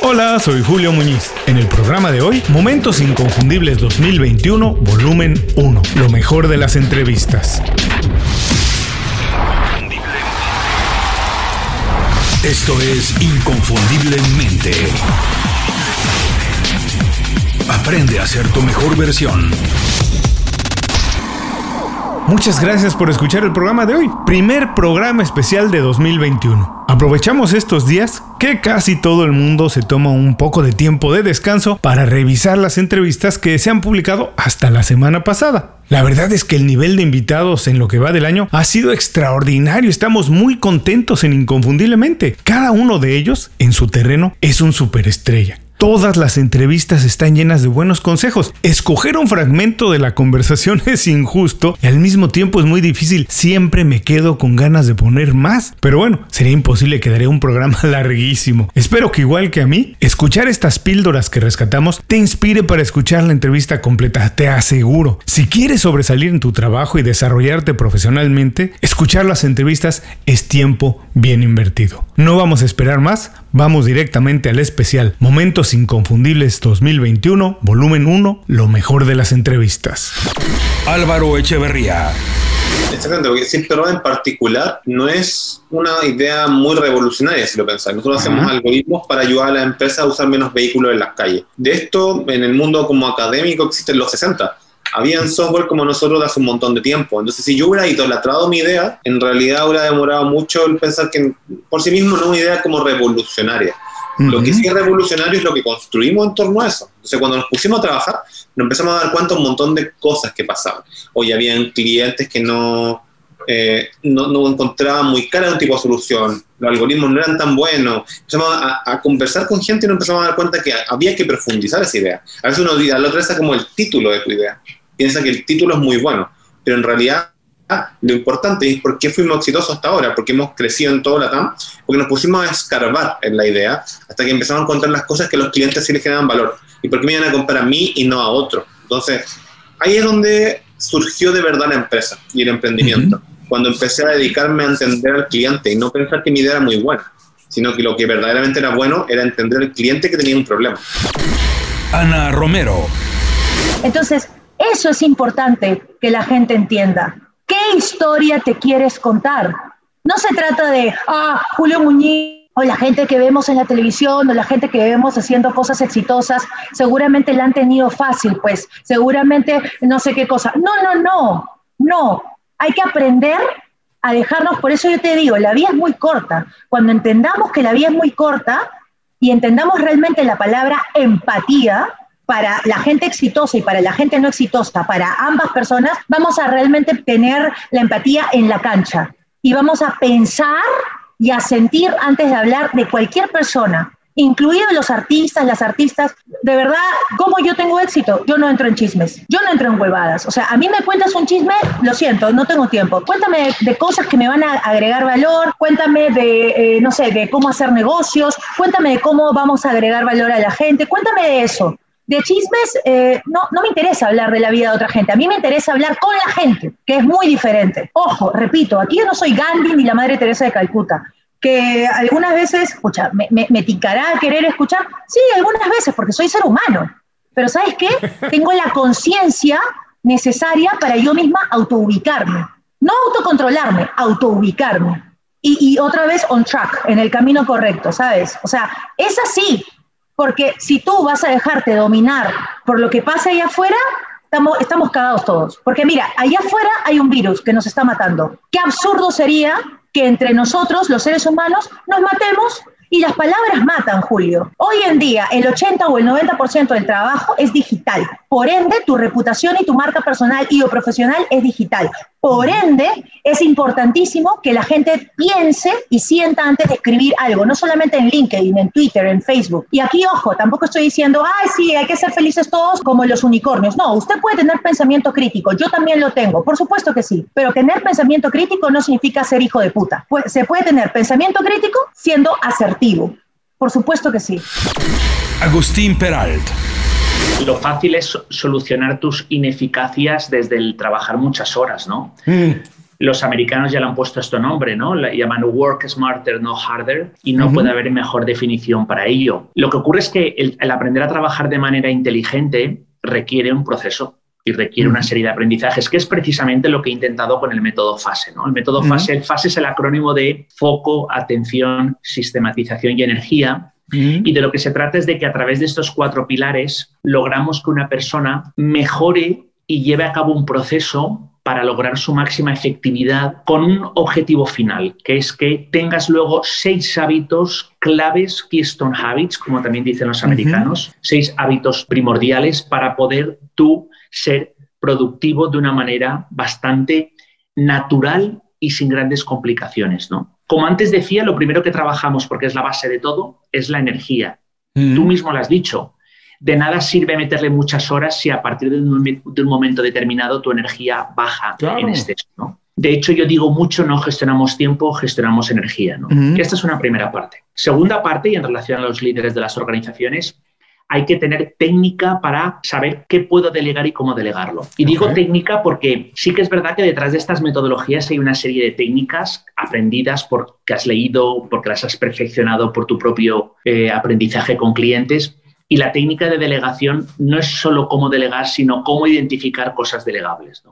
Hola, soy Julio Muñiz. En el programa de hoy, Momentos Inconfundibles 2021, volumen 1. Lo mejor de las entrevistas. Esto es Inconfundiblemente. Aprende a ser tu mejor versión. Muchas gracias por escuchar el programa de hoy, primer programa especial de 2021. Aprovechamos estos días que casi todo el mundo se toma un poco de tiempo de descanso para revisar las entrevistas que se han publicado hasta la semana pasada. La verdad es que el nivel de invitados en lo que va del año ha sido extraordinario. Estamos muy contentos en Inconfundiblemente. Cada uno de ellos, en su terreno, es un superestrella. Todas las entrevistas están llenas de buenos consejos. Escoger un fragmento de la conversación es injusto y al mismo tiempo es muy difícil. Siempre me quedo con ganas de poner más. Pero bueno, sería imposible que daré un programa larguísimo. Espero que igual que a mí, escuchar estas píldoras que rescatamos te inspire para escuchar la entrevista completa. Te aseguro. Si quieres sobresalir en tu trabajo y desarrollarte profesionalmente, escuchar las entrevistas es tiempo bien invertido. No vamos a esperar más. Vamos directamente al especial Momentos Inconfundibles 2021, volumen 1, lo mejor de las entrevistas. Álvaro Echeverría. Exactamente, porque pero en particular no es una idea muy revolucionaria, si lo pensáis. Nosotros hacemos algoritmos para ayudar a la empresa a usar menos vehículos en las calles. De esto, en el mundo como académico existen los 60 habían software como nosotros de hace un montón de tiempo. Entonces, si yo hubiera idolatrado mi idea, en realidad hubiera demorado mucho el pensar que por sí mismo no es una idea como revolucionaria. Lo que sí es revolucionario es lo que construimos en torno a eso. Entonces, cuando nos pusimos a trabajar, nos empezamos a dar cuenta de un montón de cosas que pasaban. Hoy habían clientes que no, eh, no, no, encontraban muy cara un tipo de solución, los algoritmos no eran tan buenos. Empezamos a, a, conversar con gente y nos empezamos a dar cuenta que había que profundizar esa idea. A veces uno la otra vez como el título de tu idea piensa que el título es muy bueno, pero en realidad lo importante es por qué fuimos exitosos hasta ahora, porque hemos crecido en todo la TAM, porque nos pusimos a escarbar en la idea hasta que empezamos a encontrar las cosas que a los clientes sí les generan valor y por qué me iban a comprar a mí y no a otro. Entonces, ahí es donde surgió de verdad la empresa y el emprendimiento, cuando empecé a dedicarme a entender al cliente y no pensar que mi idea era muy buena, sino que lo que verdaderamente era bueno era entender al cliente que tenía un problema. Ana Romero. Entonces, eso es importante que la gente entienda. ¿Qué historia te quieres contar? No se trata de, ah, Julio Muñiz o la gente que vemos en la televisión o la gente que vemos haciendo cosas exitosas, seguramente la han tenido fácil, pues seguramente no sé qué cosa. No, no, no, no. Hay que aprender a dejarnos, por eso yo te digo, la vida es muy corta. Cuando entendamos que la vida es muy corta y entendamos realmente la palabra empatía, para la gente exitosa y para la gente no exitosa, para ambas personas, vamos a realmente tener la empatía en la cancha y vamos a pensar y a sentir antes de hablar de cualquier persona, incluidos los artistas, las artistas. De verdad, ¿cómo yo tengo éxito? Yo no entro en chismes, yo no entro en huevadas. O sea, a mí me cuentas un chisme, lo siento, no tengo tiempo. Cuéntame de, cosas que me van a agregar valor, cuéntame de, eh, no sé, de cómo hacer negocios, cuéntame de cómo vamos a agregar valor a la gente, cuéntame de eso de chismes eh, no, no me interesa hablar de la vida de otra gente, a mí me interesa hablar con la gente, que es muy diferente. Ojo, repito, aquí yo no soy Gandhi ni la Madre Teresa de Calcuta, que algunas veces, escucha, me, me, me ticará querer escuchar, sí, algunas veces, porque soy ser humano, pero ¿sabes qué? Tengo la conciencia necesaria para yo misma autoubicarme, no autocontrolarme, autoubicarme. Y, y otra vez on track, en el camino correcto, ¿sabes? O sea, es así, porque si tú vas a dejarte dominar por lo que pasa allá afuera, estamos, estamos cagados todos. Porque mira, allá afuera hay un virus que nos está matando. Qué absurdo sería que entre nosotros, los seres humanos, nos matemos y las palabras matan, Julio. Hoy en día, el 80 o el 90% del trabajo es digital. Por ende, tu reputación y tu marca personal y o profesional es digital. Por ende, es importantísimo que la gente piense y sienta antes de escribir algo, no solamente en LinkedIn, en Twitter, en Facebook. Y aquí, ojo, tampoco estoy diciendo, ay, sí, hay que ser felices todos como los unicornios. No, usted puede tener pensamiento crítico, yo también lo tengo, por supuesto que sí, pero tener pensamiento crítico no significa ser hijo de puta. Se puede tener pensamiento crítico siendo Por supuesto que sí. Agustín Peralt. Lo fácil es solucionar tus ineficacias desde el trabajar muchas horas, ¿no? Mm. Los americanos ya le han puesto este nombre, ¿no? La llaman work smarter, no harder, y no puede haber mejor definición para ello. Lo que ocurre es que el aprender a trabajar de manera inteligente requiere un proceso y requiere una serie de aprendizajes, que es precisamente lo que he intentado con el método FASE. ¿no? El método FASE, el FASE es el acrónimo de foco, atención, sistematización y energía. Y de lo que se trata es de que a través de estos cuatro pilares logramos que una persona mejore y lleve a cabo un proceso para lograr su máxima efectividad con un objetivo final, que es que tengas luego seis hábitos claves, keystone habits, como también dicen los americanos, seis hábitos primordiales para poder tú ser productivo de una manera bastante natural y sin grandes complicaciones, ¿no? Como antes decía, lo primero que trabajamos, porque es la base de todo, es la energía. Tú mismo lo has dicho. De nada sirve meterle muchas horas si a partir de un, momento determinado tu energía baja en exceso, ¿no? De hecho, yo digo mucho, no gestionamos tiempo, gestionamos energía. ¿no? Esta es una primera parte. Segunda parte, y en relación a los líderes de las organizaciones, hay que tener técnica para saber qué puedo delegar y cómo delegarlo. Y digo técnica porque sí que es verdad que detrás de estas metodologías hay una serie de técnicas aprendidas porque has leído, porque las has perfeccionado por tu propio eh, aprendizaje con clientes. Y la técnica de delegación no es solo cómo delegar, sino cómo identificar cosas delegables.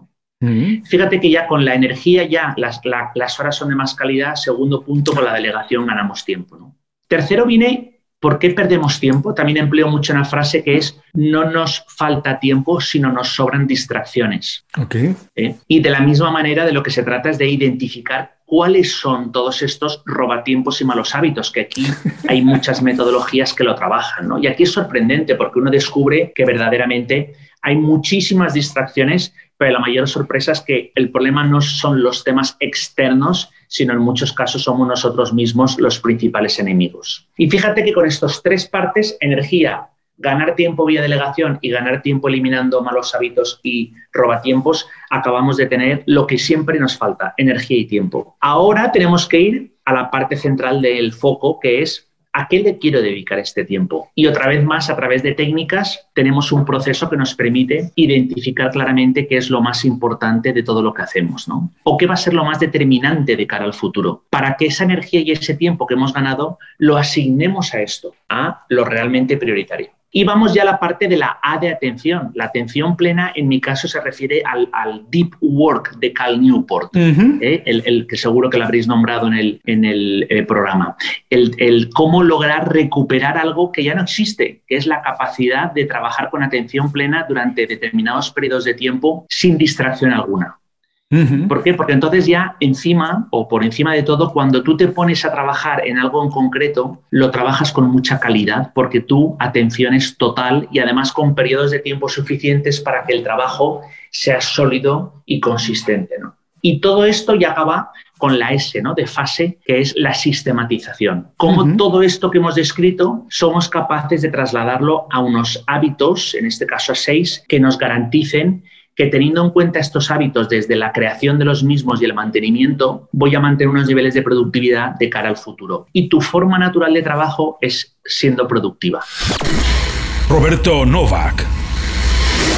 Fíjate que ya con la energía ya las, las, horas son de más calidad. Segundo punto, con la delegación ganamos tiempo. ¿no? Tercero viene ¿Por qué perdemos tiempo? También empleo mucho una frase que es no nos falta tiempo, sino nos sobran distracciones. Okay. ¿Eh? Y de la misma manera de lo que se trata es de identificar cuáles son todos estos robatiempos y malos hábitos, que aquí hay muchas metodologías que lo trabajan. ¿no? Y aquí es sorprendente porque uno descubre que verdaderamente hay muchísimas distracciones, pero la mayor sorpresa es que el problema no son los temas externos, sino en muchos casos somos nosotros mismos los principales enemigos. Y fíjate que con estas tres partes, energía, ganar tiempo vía delegación y ganar tiempo eliminando malos hábitos y robatiempos, acabamos de tener lo que siempre nos falta, energía y tiempo. Ahora tenemos que ir a la parte central del foco, que es ¿A qué le quiero dedicar este tiempo? Y otra vez más, a través de técnicas, tenemos un proceso que nos permite identificar claramente qué es lo más importante de todo lo que hacemos, ¿no? O qué va a ser lo más determinante de cara al futuro, para que esa energía y ese tiempo que hemos ganado lo asignemos a esto, a lo realmente prioritario. Y vamos ya a la parte de la A de atención. La atención plena, en mi caso, se refiere al, deep work de Cal Newport, ¿eh? el, que seguro que lo habréis nombrado en el, en el eh, programa. El, el, cómo lograr recuperar algo que ya no existe, que es la capacidad de trabajar con atención plena durante determinados periodos de tiempo sin distracción alguna. ¿Por qué? Porque entonces ya encima o por encima de todo, cuando tú te pones a trabajar en algo en concreto, lo trabajas con mucha calidad porque tu atención es total y además con periodos de tiempo suficientes para que el trabajo sea sólido y consistente. Y todo esto ya acaba con la S ¿no? de fase, que es la sistematización. Como todo esto que hemos descrito somos capaces de trasladarlo a unos hábitos, en este caso a seis, que nos garanticen que teniendo en cuenta estos hábitos desde la creación de los mismos y el mantenimiento, voy a mantener unos niveles de productividad de cara al futuro. Y tu forma natural de trabajo es siendo productiva. Roberto Novak.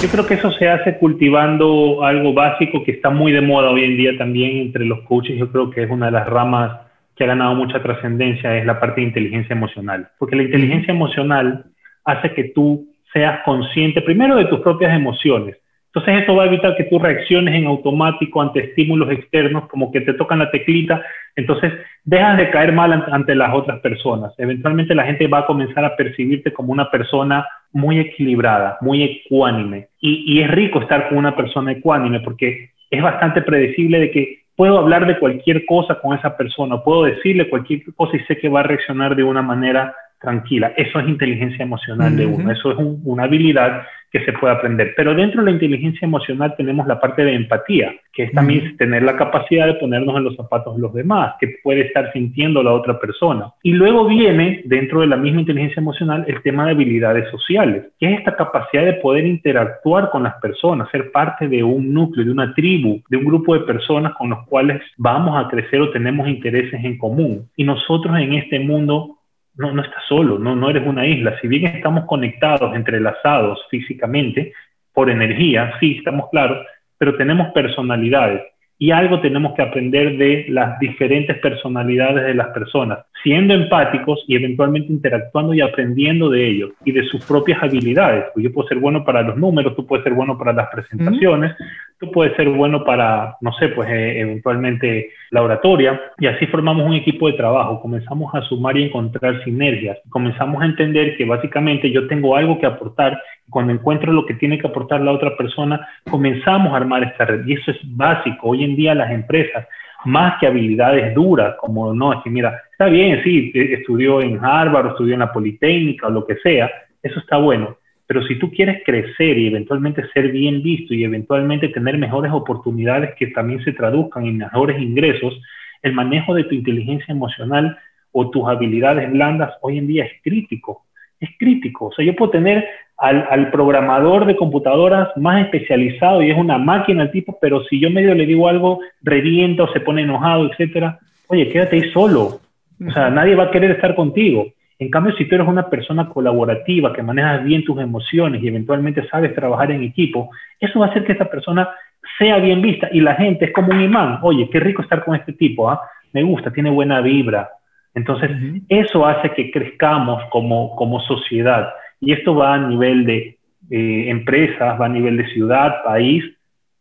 Yo creo que eso se hace cultivando algo básico que está muy de moda hoy en día también entre los coaches. Yo creo que es una de las ramas que ha ganado mucha trascendencia, es la parte de inteligencia emocional. Porque la inteligencia emocional hace que tú seas consciente primero de tus propias emociones, entonces eso va a evitar que tú reacciones en automático ante estímulos externos, como que te tocan la teclita, entonces dejas de caer mal ante las otras personas. Eventualmente la gente va a comenzar a percibirte como una persona muy equilibrada, muy ecuánime. Y, y es rico estar con una persona ecuánime porque es bastante predecible de que puedo hablar de cualquier cosa con esa persona, puedo decirle cualquier cosa y sé que va a reaccionar de una manera tranquila. Eso es inteligencia emocional de uno, eso es una habilidad que se puede aprender. Pero dentro de la inteligencia emocional tenemos la parte de empatía, que es también tener la capacidad de ponernos en los zapatos de los demás, que puede estar sintiendo la otra persona. Y luego viene, dentro de la misma inteligencia emocional, el tema de habilidades sociales, que es esta capacidad de poder interactuar con las personas, ser parte de un núcleo, de una tribu, de un grupo de personas con los cuales vamos a crecer o tenemos intereses en común. Y nosotros en este mundo no, no estás solo, no, no eres una isla. Si bien estamos conectados, entrelazados físicamente, por energía, sí, estamos claros, pero tenemos personalidades. y algo tenemos que aprender de las diferentes personalidades de las personas, siendo empáticos y eventualmente interactuando y aprendiendo de ellos y de sus propias habilidades. Pues yo puedo ser bueno para los números, tú puedes ser bueno para las presentaciones, tú puedes ser bueno para, no sé, pues eh, eventualmente la oratoria y así formamos un equipo de trabajo, comenzamos a sumar y encontrar sinergias, comenzamos a entender que básicamente yo tengo algo que aportar cuando encuentro lo que tiene que aportar la otra persona, comenzamos a armar esta red. Y eso es básico. Hoy en día las empresas, más que habilidades duras, como no, es que mira, está bien, sí, e, estudió en Harvard o estudió en la Politécnica o lo que sea, eso está bueno. Pero si tú quieres crecer y eventualmente ser bien visto y eventualmente tener mejores oportunidades que también se traduzcan en mejores ingresos, el manejo de tu inteligencia emocional o tus habilidades blandas hoy en día es crítico es crítico. O sea, yo puedo tener al, programador de computadoras más especializado y es una máquina el tipo, pero si yo medio le digo algo, revienta o se pone enojado, etcétera, oye, quédate ahí solo. O sea, nadie va a querer estar contigo. En cambio, si tú eres una persona colaborativa, que manejas bien tus emociones y eventualmente sabes trabajar en equipo, eso va a hacer que esta persona sea bien vista y la gente es como un imán. Oye, qué rico estar con este tipo, ¿ah? Me gusta, tiene buena vibra, entonces, eso hace que crezcamos como, como sociedad. Y esto va a nivel de empresas, va a nivel de ciudad, país,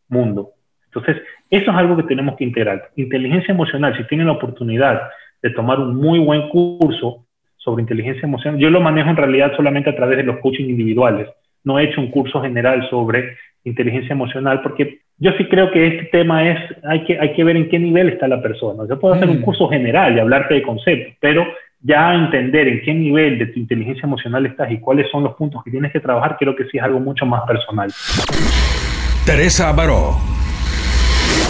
mundo. Entonces, eso es algo que tenemos que integrar. Inteligencia emocional, si tienen la oportunidad de tomar un muy buen curso sobre inteligencia emocional, yo lo manejo en realidad solamente a través de los coaching individuales. No he hecho un curso general sobre inteligencia emocional porque yo sí creo que este tema es, hay que, hay que ver en qué nivel está la persona. Yo puedo hacer un mm. curso general y hablarte de conceptos, pero ya entender en qué nivel de tu inteligencia emocional estás y cuáles son los puntos que tienes que trabajar, creo que sí es algo mucho más personal. Teresa Baró.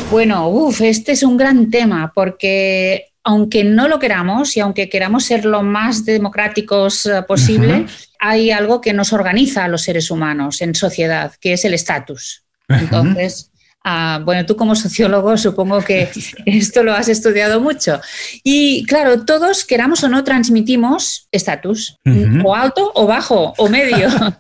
Bueno, uff, este es un gran tema porque aunque no lo queramos y aunque queramos ser lo más democráticos eh, posible, hay algo que nos organiza a los seres humanos en sociedad, que es el estatus. Entonces, Ah, bueno, tú como sociólogo supongo que esto lo has estudiado mucho. Y claro, todos, queramos o no, transmitimos estatus, o alto o bajo o medio.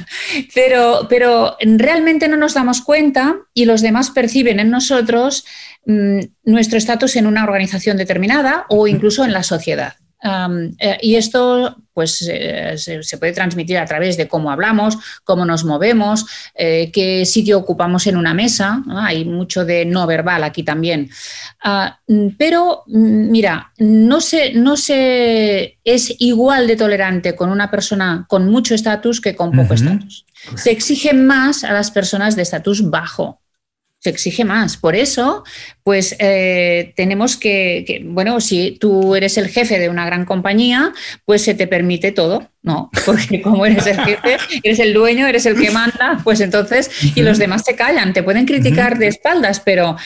pero, pero realmente no nos damos cuenta y los demás perciben en nosotros mm, nuestro estatus en una organización determinada o incluso en la sociedad. Eh, y esto pues, eh, se, puede transmitir a través de cómo hablamos, cómo nos movemos, eh, qué sitio ocupamos en una mesa. Hay mucho de no verbal aquí también. Ah, pero mm, mira, no se, no se es igual de tolerante con una persona con mucho estatus que con poco estatus. Se exige más a las personas de estatus bajo se exige más. Por eso, pues eh, tenemos que, bueno, si tú eres el jefe de una gran compañía, pues se te permite todo, ¿no? Porque como eres el jefe, eres el dueño, eres el que manda, pues entonces, y los demás se callan, te pueden criticar de espaldas, pero,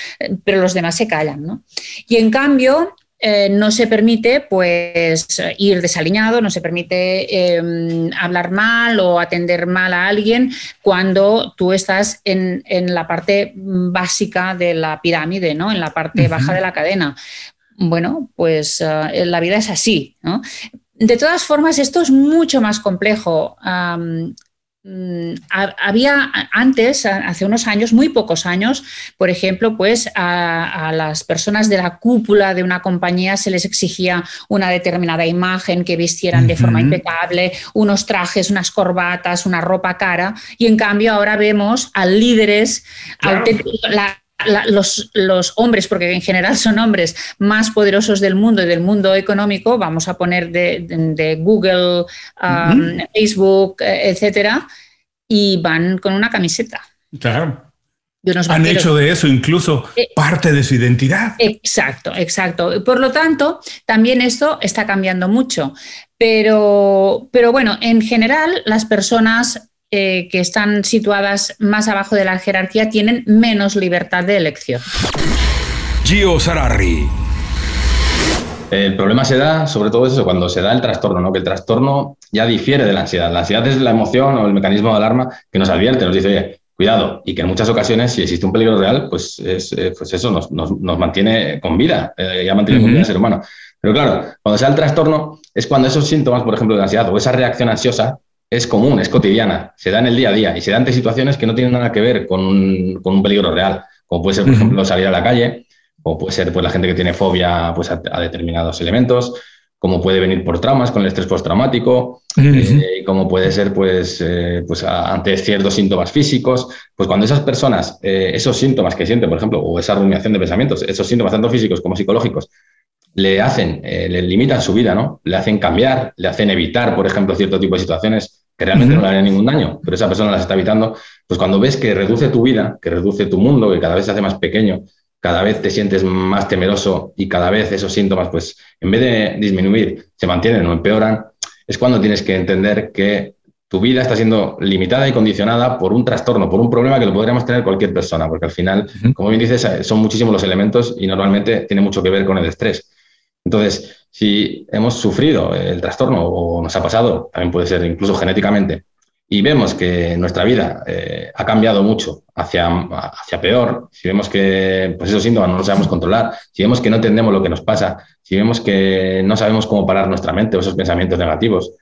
pero los demás se callan, ¿no? Y en cambio, eh, no se permite pues ir desaliñado, no se permite em, hablar mal o atender mal a alguien cuando tú estás en, la parte básica de la pirámide, ¿no? en la parte baja de la cadena. Bueno, pues eh, la vida es así. De todas formas, esto es mucho más complejo. Había antes, hace unos años, muy pocos años, por ejemplo, pues a, las personas de la cúpula de una compañía se les exigía una determinada imagen, que vistieran de forma impecable, unos trajes, unas corbatas, una ropa cara, y en cambio ahora vemos a líderes los, hombres, porque en general son hombres más poderosos del mundo y del mundo económico, vamos a poner de, Google, um, Facebook, eh, etcétera, y van con una camiseta. Claro. Han hecho de eso incluso eh, parte de su identidad. Exacto, exacto. Por lo tanto, también esto está cambiando mucho. Pero, pero bueno, en general, las personas eh, que están situadas más abajo de la jerarquía tienen menos libertad de elección. Gio Sararri. El problema se da, sobre todo eso, cuando se da el trastorno, ¿no? que el trastorno ya difiere de la ansiedad. La ansiedad es la emoción o el mecanismo de alarma que nos advierte, nos dice, oye, cuidado, y que en muchas ocasiones, si existe un peligro real, pues, eh, pues eso nos, mantiene con vida, eh, ya mantiene con vida al ser humano. Pero claro, cuando se da el trastorno es cuando esos síntomas, por ejemplo, de ansiedad o esa reacción ansiosa es común, es cotidiana, se da en el día a día y se da ante situaciones que no tienen nada que ver con un, peligro real, como puede ser, por ejemplo, salir a la calle, o puede ser pues, la gente que tiene fobia pues, a, determinados elementos, como puede venir por traumas con el estrés postraumático, eh, como puede ser pues, eh, pues ante ciertos síntomas físicos. Pues cuando esas personas, eh, esos síntomas que sienten, por ejemplo, o esa rumiación de pensamientos, esos síntomas tanto físicos como psicológicos, le hacen, le limitan su vida, ¿no? Le hacen cambiar, le hacen evitar, por ejemplo, cierto tipo de situaciones que realmente no le harían ningún daño, pero esa persona las está evitando, pues cuando ves que reduce tu vida, que reduce tu mundo, que cada vez se hace más pequeño, cada vez te sientes más temeroso y cada vez esos síntomas, pues en vez de disminuir, se mantienen o empeoran, es cuando tienes que entender que tu vida está siendo limitada y condicionada por un trastorno, por un problema que lo podríamos tener cualquier persona, porque al final, como bien dices, son muchísimos los elementos y normalmente tiene mucho que ver con el estrés. Entonces, si hemos sufrido el trastorno o nos ha pasado, también puede ser incluso genéticamente, y vemos que nuestra vida eh, ha cambiado mucho hacia, hacia peor, si vemos que pues esos síntomas no los sabemos controlar, si vemos que no entendemos lo que nos pasa, si vemos que no sabemos cómo parar nuestra mente o esos pensamientos negativos,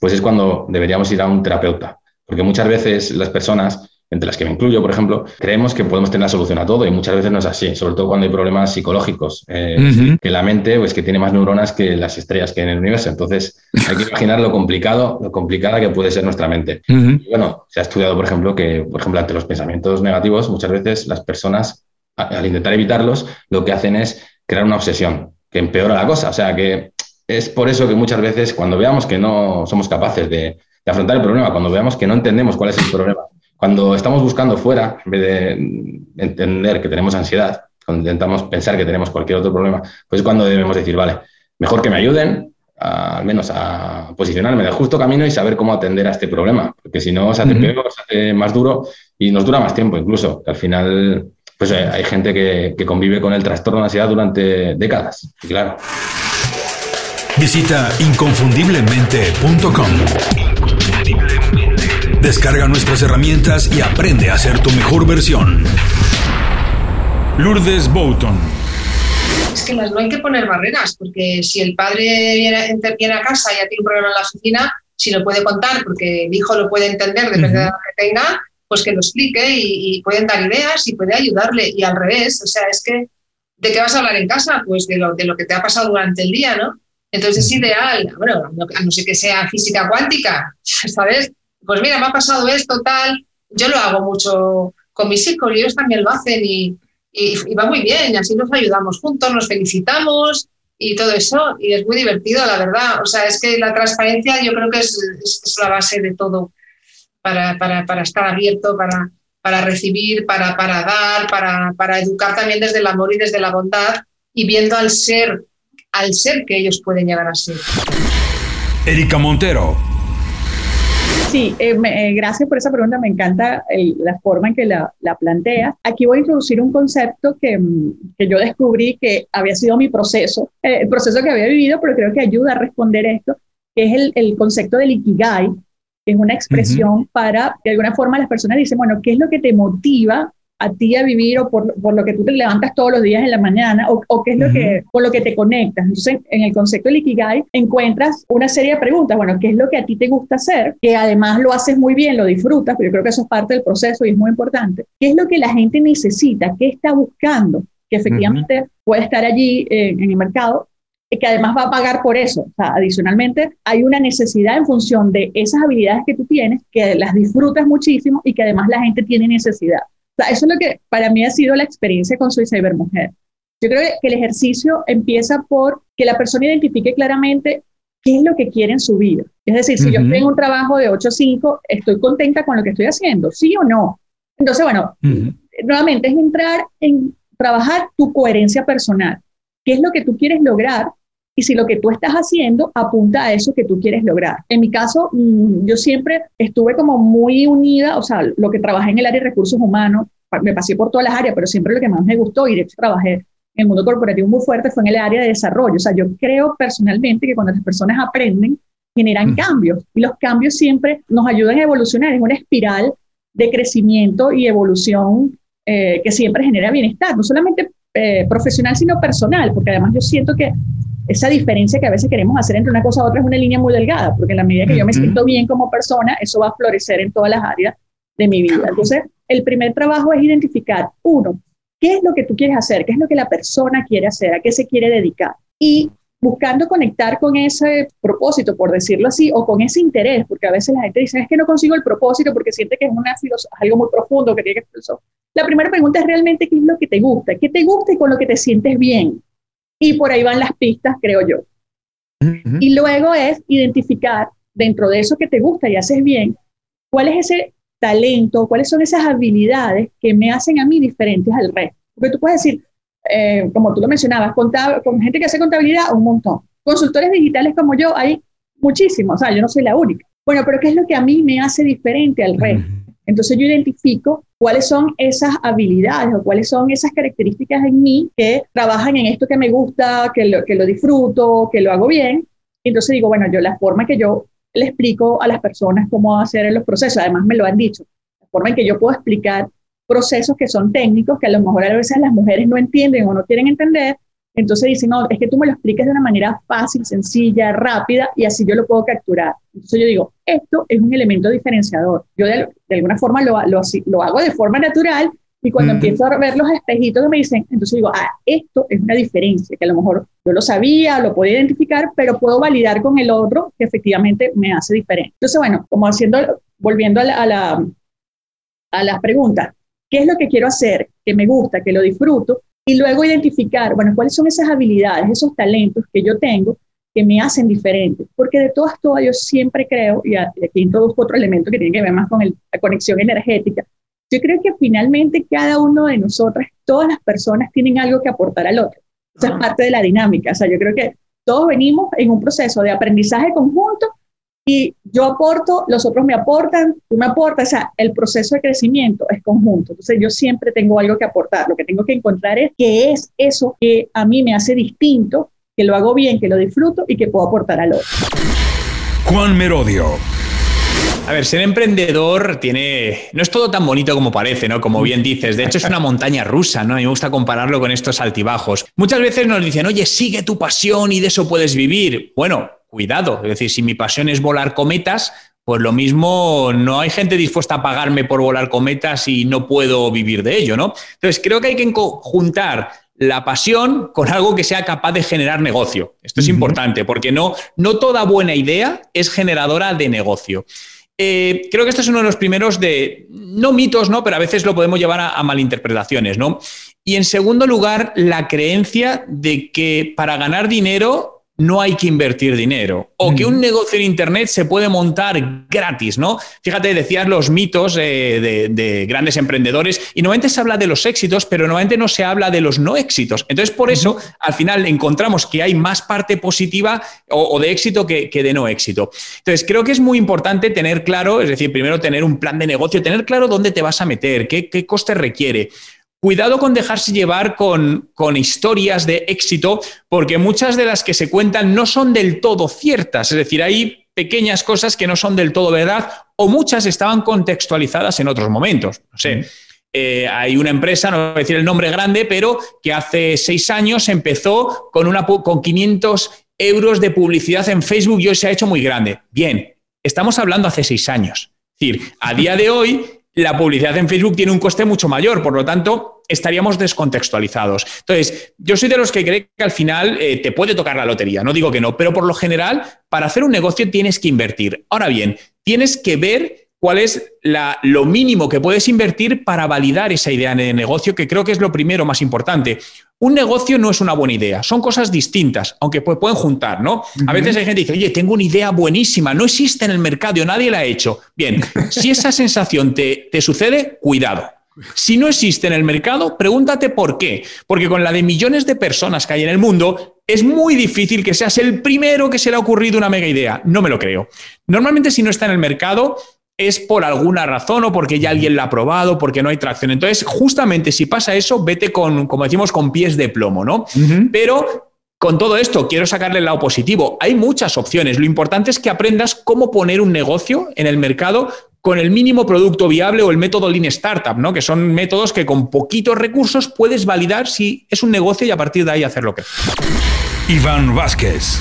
pues es cuando deberíamos ir a un terapeuta. Porque muchas veces las personas entre las que me incluyo, por ejemplo, creemos que podemos tener la solución a todo y muchas veces no es así, sobre todo cuando hay problemas psicológicos, eh, que la mente pues que tiene más neuronas que las estrellas que hay en el universo. Entonces hay que imaginar lo complicado, lo complicada que puede ser nuestra mente. y bueno, se ha estudiado, por ejemplo, que, por ejemplo, ante los pensamientos negativos, muchas veces las personas, al intentar evitarlos, lo que hacen es crear una obsesión que empeora la cosa. O sea que es por eso que muchas veces cuando veamos que no somos capaces de afrontar el problema, cuando veamos que no entendemos cuál es el problema, cuando estamos buscando fuera, en vez de entender que tenemos ansiedad, cuando intentamos pensar que tenemos cualquier otro problema, pues es cuando debemos decir, vale, mejor que me ayuden, al menos a posicionarme en el justo camino y saber cómo atender a este problema, porque si no se hace peor, se hace más duro y nos dura más tiempo incluso, al final pues eh, hay gente que, que convive con el trastorno de ansiedad durante décadas, y claro. Visita inconfundiblemente.com Descarga nuestras herramientas y aprende a ser tu mejor versión. Lourdes Boughton. Es que no hay que poner barreras, porque si el padre viene, a casa y ya tiene un problema en la oficina, si lo puede contar, porque el hijo lo puede entender, depende de lo que tenga, pues que lo explique y, pueden dar ideas y puede ayudarle. Y al revés, o sea, es que, ¿de qué vas a hablar en casa? Pues de lo, de lo que te ha pasado durante el día, ¿no? Entonces es ideal, bueno, a no ser que sea física cuántica, ¿sabes? Pues mira, me ha pasado esto, tal. Yo lo hago mucho con mis hijos ellos también lo hacen y, va muy bien, y así nos ayudamos juntos, nos felicitamos y todo eso, y es muy divertido, la verdad. O sea, es que la transparencia yo creo que es, la base de todo para, para, estar abierto, para, para recibir, para, para dar, para, para educar también desde el amor y desde la bondad y viendo al ser, al ser que ellos pueden llegar a ser. Erika Montero Sí, eh, eh, gracias por esa pregunta, me encanta la forma en que la, la plantea. Aquí voy a introducir un concepto que, mm, que yo descubrí que había sido mi proceso, eh, el proceso que había vivido, pero creo que ayuda a responder esto, que es el, el concepto del ikigai, que es una expresión para, de alguna forma, las personas dicen, bueno, ¿qué es lo que te motiva a ti a vivir o por, por, lo que tú te levantas todos los días en la mañana o, o qué es lo que, con lo que te conectas. Entonces, en el concepto del Ikigai encuentras una serie de preguntas. Bueno, ¿qué es lo que a ti te gusta hacer? Que además lo haces muy bien, lo disfrutas, pero yo creo que eso es parte del proceso y es muy importante. ¿Qué es lo que la gente necesita? ¿Qué está buscando? Que efectivamente puede estar allí eh, en el mercado y que además va a pagar por eso. O sea, adicionalmente, hay una necesidad en función de esas habilidades que tú tienes, que las disfrutas muchísimo y que además la gente tiene necesidad eso es lo que para mí ha sido la experiencia con Soy Cybermujer. Yo creo que el ejercicio empieza por que la persona identifique claramente qué es lo que quiere en su vida. Es decir, si yo estoy en un trabajo de 8 a 5, ¿estoy contenta con lo que estoy haciendo? ¿Sí o no? Entonces, bueno, nuevamente es entrar en trabajar tu coherencia personal. ¿Qué es lo que tú quieres lograr? Y si lo que tú estás haciendo apunta a eso que tú quieres lograr. En mi caso, mm, yo siempre estuve como muy unida, o sea, lo que trabajé en el área de recursos humanos, me pasé por todas las áreas, pero siempre lo que más me gustó y de hecho trabajé en el mundo corporativo muy fuerte fue en el área de desarrollo. O sea, yo creo personalmente que cuando las personas aprenden, generan cambios y los cambios siempre nos ayudan a evolucionar. Es una espiral de crecimiento y evolución eh, que siempre genera bienestar, no solamente eh, profesional, sino personal, porque además yo siento que esa diferencia que a veces queremos hacer entre una cosa u otra es una línea muy delgada, porque en la medida que yo me siento bien como persona, eso va a florecer en todas las áreas de mi vida. Entonces, el primer trabajo es identificar, uno, qué es lo que tú quieres hacer, qué es lo que la persona quiere hacer, a qué se quiere dedicar. Y buscando conectar con ese propósito, por decirlo así, o con ese interés, porque a veces la gente dice, es que no consigo el propósito porque siente que es una algo muy profundo que tiene que. La primera pregunta es realmente qué es lo que te gusta, qué te gusta y con lo que te sientes bien. Y por ahí van las pistas, creo yo. Y luego es identificar dentro de eso que te gusta y haces bien, cuál es ese talento, cuáles son esas habilidades que me hacen a mí diferentes al resto. Porque tú puedes decir, eh, como tú lo mencionabas, con gente que hace contabilidad, un montón. Consultores digitales como yo, hay muchísimos, o sea, yo no soy la única. Bueno, pero ¿qué es lo que a mí me hace diferente al resto? Entonces yo identifico cuáles son esas habilidades o cuáles son esas características en mí que trabajan en esto que me gusta, que lo, que lo disfruto, que lo hago bien. Entonces digo, bueno, yo la forma que yo le explico a las personas cómo hacer los procesos, además me lo han dicho, la forma en que yo puedo explicar procesos que son técnicos, que a lo mejor a veces las mujeres no entienden o no quieren entender, entonces dicen, no, es que tú me lo expliques de una manera fácil, sencilla, rápida, y así yo lo puedo capturar. Entonces yo digo, esto es un elemento diferenciador. Yo de, alguna forma lo, lo, lo, hago de forma natural, y cuando empiezo a ver los espejitos que me dicen, entonces digo, ah, esto es una diferencia, que a lo mejor yo lo sabía, lo puedo identificar, pero puedo validar con el otro que efectivamente me hace diferente. Entonces, bueno, como haciendo, volviendo a la, a la, a las preguntas, ¿qué es lo que quiero hacer? Que me gusta, que lo disfruto, y luego identificar, bueno, cuáles son esas habilidades, esos talentos que yo tengo que me hacen diferente, porque de todas, todas yo siempre creo, y aquí introduzco otro elemento que tiene que ver más con la conexión energética, yo creo que finalmente cada uno de nosotras, todas las personas tienen algo que aportar al otro. Eso es parte de la dinámica. O sea, yo creo que todos venimos en un proceso de aprendizaje conjunto y yo aporto, los otros me aportan, tú me aportas, o sea, el proceso de crecimiento es conjunto. Entonces yo siempre tengo algo que aportar. Lo que tengo que encontrar es qué es eso que a mí me hace distinto, que lo hago bien, que lo disfruto y que puedo aportar al otro. Juan Merodio. A ver, ser emprendedor tiene. No es todo tan bonito como parece, ¿no? Como bien dices. De hecho, es una montaña rusa, ¿no? A mí me gusta compararlo con estos altibajos. Muchas veces nos dicen, oye, sigue tu pasión y de eso puedes vivir. Bueno, cuidado. Es decir, si mi pasión es volar cometas, pues lo mismo, no hay gente dispuesta a pagarme por volar cometas y no puedo vivir de ello, ¿no? Entonces, creo que hay que juntar la pasión con algo que sea capaz de generar negocio. Esto es importante, porque no, no toda buena idea es generadora de negocio. Eh, creo que este es uno de los primeros de, no mitos, ¿no? Pero a veces lo podemos llevar a, malinterpretaciones, ¿no? Y en segundo lugar, la creencia de que para ganar dinero no hay que invertir dinero. O que un negocio en Internet se puede montar gratis, ¿no? Fíjate, decías los mitos eh, de, grandes emprendedores y normalmente se habla de los éxitos, pero normalmente no se habla de los no éxitos. Entonces, por eso, al final encontramos que hay más parte positiva o, de éxito que, de no éxito. Entonces, creo que es muy importante tener claro, es decir, primero tener un plan de negocio, tener claro dónde te vas a meter, qué, qué coste requiere. Cuidado con dejarse llevar con, historias de éxito, porque muchas de las que se cuentan no son del todo ciertas. Es decir, hay pequeñas cosas que no son del todo verdad o muchas estaban contextualizadas en otros momentos. No sé. Eh, hay una empresa, no voy a decir el nombre grande, pero que hace seis años empezó con, una, con 500 euros de publicidad en Facebook y hoy se ha hecho muy grande. Bien, estamos hablando hace seis años. Es decir, a día de hoy la publicidad en Facebook tiene un coste mucho mayor, por lo tanto, estaríamos descontextualizados. Entonces, yo soy de los que cree que al final eh, te puede tocar la lotería, no digo que no, pero por lo general, para hacer un negocio tienes que invertir. Ahora bien, tienes que ver cuál es lo mínimo que puedes invertir para validar esa idea de negocio, que creo que es lo primero más importante. Un negocio no es una buena idea, son cosas distintas, aunque pueden juntar, ¿no? A veces hay gente que dice, oye, tengo una idea buenísima, no existe en el mercado, nadie la ha hecho. Bien, si esa sensación te, te sucede, cuidado. Si no existe en el mercado, pregúntate por qué. Porque con la de millones de personas que hay en el mundo, es muy difícil que seas el primero que se le ha ocurrido una mega idea. No me lo creo. Normalmente si no está en el mercado, es por alguna razón o porque ya alguien la ha probado, porque no hay tracción. Entonces, justamente si pasa eso, vete con, como decimos, con pies de plomo, ¿no? Pero con todo esto, quiero sacarle el lado positivo. Hay muchas opciones. Lo importante es que aprendas cómo poner un negocio en el mercado con el mínimo producto viable o el método Lean Startup, ¿no? que son métodos que con poquitos recursos puedes validar si es un negocio y a partir de ahí hacer lo que Iván Vázquez.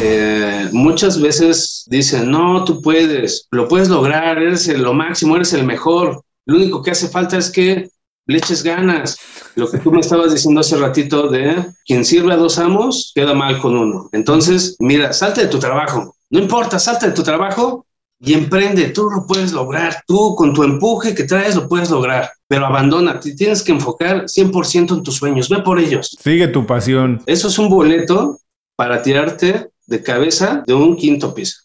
Eh, muchas veces dicen, no, tú puedes, lo puedes lograr, eres lo máximo, eres el mejor. Lo único que hace falta es que le eches ganas. Lo que tú me estabas diciendo hace ratito de quien sirve a dos amos queda mal con uno. Entonces, mira, salte de tu trabajo. No importa, salte de tu trabajo y emprende. Tú lo puedes lograr. Tú con tu empuje que traes lo puedes lograr. Pero abandona. Te tienes que enfocar 100% en tus sueños. Ve por ellos. Sigue tu pasión. Eso es un boleto para tirarte de cabeza de un quinto piso.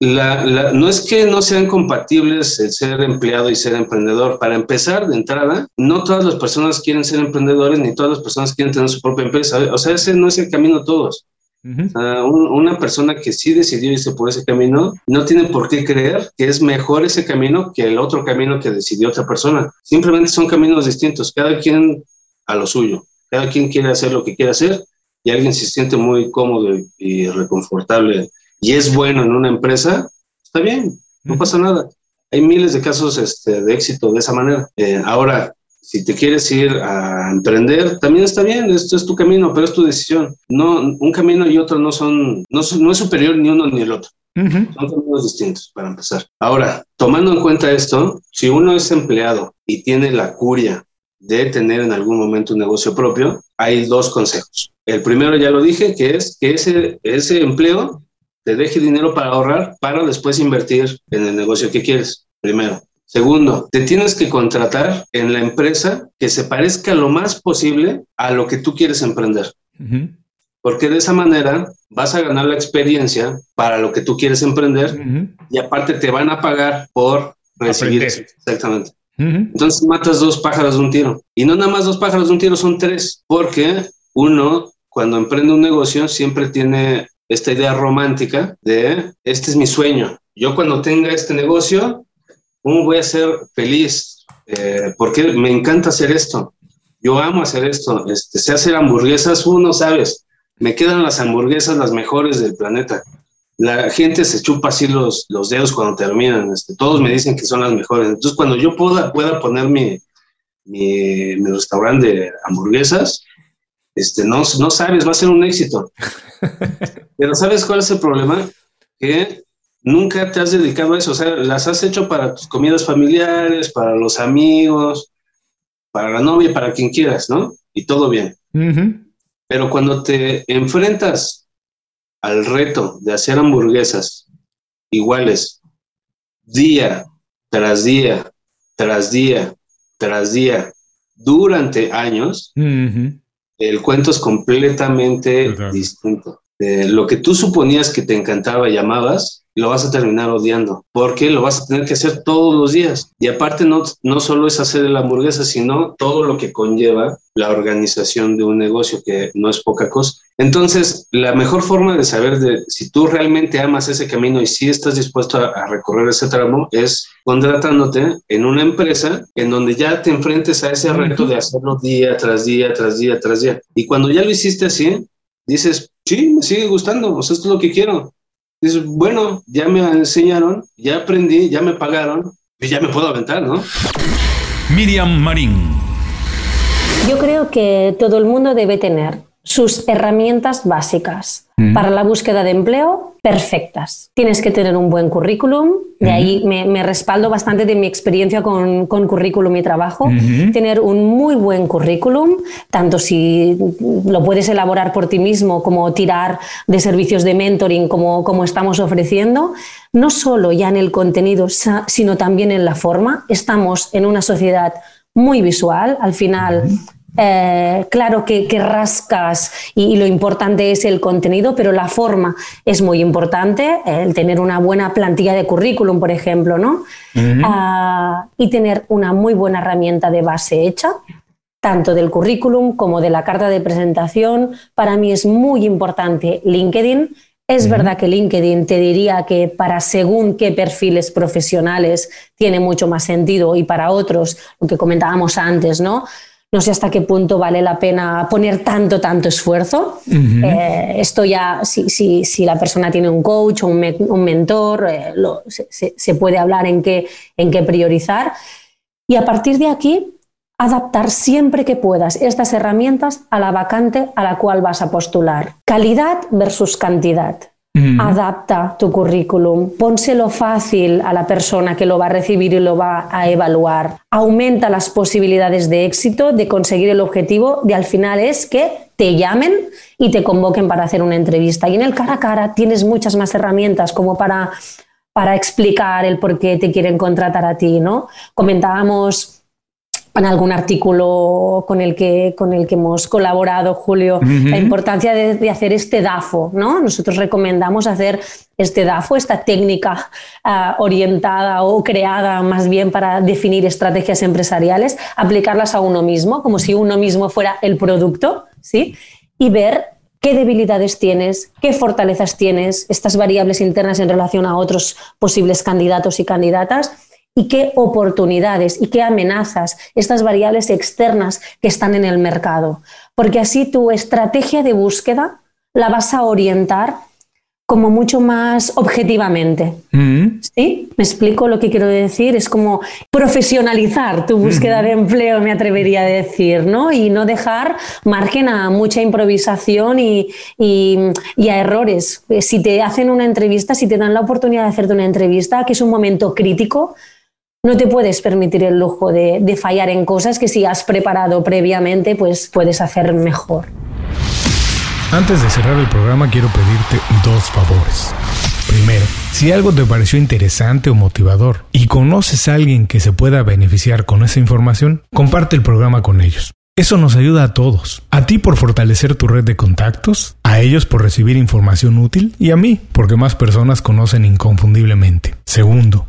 la, no es que no sean compatibles el ser empleado y ser emprendedor. Para empezar, de entrada, no todas las personas quieren ser emprendedores ni todas las personas quieren tener su propia empresa. O sea, ese no es el camino de todos. una persona que sí decidió irse por ese camino no tiene por qué creer que es mejor ese camino que el otro camino que decidió otra persona. Simplemente son caminos distintos, cada quien a lo suyo, cada quien quiere hacer lo que quiere hacer y alguien se siente muy cómodo y reconfortable y es bueno en una empresa, está bien, no pasa nada. Hay miles de casos este, de éxito de esa manera. Eh, ahora, si te quieres ir a emprender, también está bien, esto es tu camino, pero es tu decisión. No, un camino y otro no son, no, no es superior ni uno ni el otro. Son caminos distintos para empezar. Ahora, tomando en cuenta esto, si uno es empleado y tiene la curia de tener en algún momento un negocio propio, hay dos consejos. El primero ya lo dije, que es que ese, ese empleo te deje dinero para ahorrar para después invertir en el negocio que quieres, primero. Segundo, te tienes que contratar en la empresa que se parezca lo más posible a lo que tú quieres emprender. Porque de esa manera vas a ganar la experiencia para lo que tú quieres emprender y aparte te van a pagar por recibir Exactamente. Entonces matas dos pájaros de un tiro. Y no nada más dos pájaros de un tiro, son tres. Porque uno, cuando emprende un negocio, siempre tiene esta idea romántica de, este es mi sueño. Yo cuando tenga este negocio, ¿cómo voy a ser feliz? Eh, porque me encanta hacer esto. Yo amo hacer esto. Este, sé hacer hamburguesas, uno sabes. Me quedan las hamburguesas las mejores del planeta. La gente se chupa así los, los dedos cuando terminan. Este, todos me dicen que son las mejores. Entonces, cuando yo pueda, pueda poner mi, mi, mi restaurante de hamburguesas, este, no, no sabes, va a ser un éxito. Pero ¿sabes cuál es el problema? Que nunca te has dedicado a eso, o sea, las has hecho para tus comidas familiares, para los amigos, para la novia, para quien quieras, ¿no? Y todo bien. Pero cuando te enfrentas al reto de hacer hamburguesas iguales, día tras día, tras día, tras día, durante años, el cuento es completamente distinto. Eh, lo que tú suponías que te encantaba y amabas, lo vas a terminar odiando, porque lo vas a tener que hacer todos los días. Y aparte no, no solo es hacer la hamburguesa, sino todo lo que conlleva la organización de un negocio, que no es poca cosa. Entonces, la mejor forma de saber de si tú realmente amas ese camino y si estás dispuesto a, recorrer ese tramo es contratándote en una empresa en donde ya te enfrentes a ese reto de hacerlo día tras día, tras día, tras día. Y cuando ya lo hiciste así, dices, sí, me sigue gustando, pues esto es lo que quiero. Dices, bueno, ya me enseñaron, ya aprendí, ya me pagaron, y ya me puedo aventar, ¿no? Miriam Marín. Yo creo que todo el mundo debe tener sus herramientas básicas. Para la búsqueda de empleo perfectas. Tienes que tener un buen currículum, de ahí me, respaldo bastante de mi experiencia con, currículum y trabajo. Tener un muy buen currículum, tanto si lo puedes elaborar por ti mismo como tirar de servicios de mentoring como, como estamos ofreciendo, no solo ya en el contenido, sino también en la forma. Estamos en una sociedad muy visual, al final eh, claro que, rascas y, lo importante es el contenido, pero la forma es muy importante, el tener una buena plantilla de currículum, por ejemplo, ¿no? Ah, y tener una muy buena herramienta de base hecha, tanto del currículum como de la carta de presentación. Para mí es muy importante LinkedIn. Es verdad que LinkedIn te diría que para según qué perfiles profesionales tiene mucho más sentido y para otros, lo que comentábamos antes, ¿no? No sé hasta qué punto vale la pena poner tanto, tanto esfuerzo. Eh, esto ya, si, si, si, la persona tiene un coach o un, un mentor, eh, se, se, puede hablar en qué, en qué priorizar. Y a partir de aquí, adaptar siempre que puedas estas herramientas a la vacante a la cual vas a postular. Calidad versus cantidad. Adapta tu currículum, pónselo fácil a la persona que lo va a recibir y lo va a evaluar. Aumenta las posibilidades de éxito, de conseguir el objetivo, de al final es que te llamen y te convoquen para hacer una entrevista. Y en el cara a cara tienes muchas más herramientas como para, para explicar el por qué te quieren contratar a ti, ¿no? Comentábamos en algún artículo con el que, con el que hemos colaborado, Julio, la importancia de, hacer este DAFO. ¿no? Nosotros recomendamos hacer este DAFO, esta técnica ah, orientada o creada más bien para definir estrategias empresariales, aplicarlas a uno mismo, como si uno mismo fuera el producto, ¿sí? y ver qué debilidades tienes, qué fortalezas tienes, estas variables internas en relación a otros posibles candidatos y candidatas y qué oportunidades y qué amenazas, estas variables externas que están en el mercado. Porque así tu estrategia de búsqueda la vas a orientar como mucho más objetivamente. Mm. ¿Sí? ¿Me explico lo que quiero decir? Es como profesionalizar tu búsqueda de empleo, me atrevería a decir, ¿no? Y no dejar margen a mucha improvisación y, y, a errores. Si te hacen una entrevista, si te dan la oportunidad de hacerte una entrevista, que es un momento crítico, no te puedes permitir el lujo de, fallar en cosas que si has preparado previamente, pues puedes hacer mejor. Antes de cerrar el programa quiero pedirte dos favores. Primero, si algo te pareció interesante o motivador y conoces a alguien que se pueda beneficiar con esa información, comparte el programa con ellos. Eso nos ayuda a todos. A ti por fortalecer tu red de contactos, a ellos por recibir información útil y a mí porque más personas conocen inconfundiblemente. Segundo,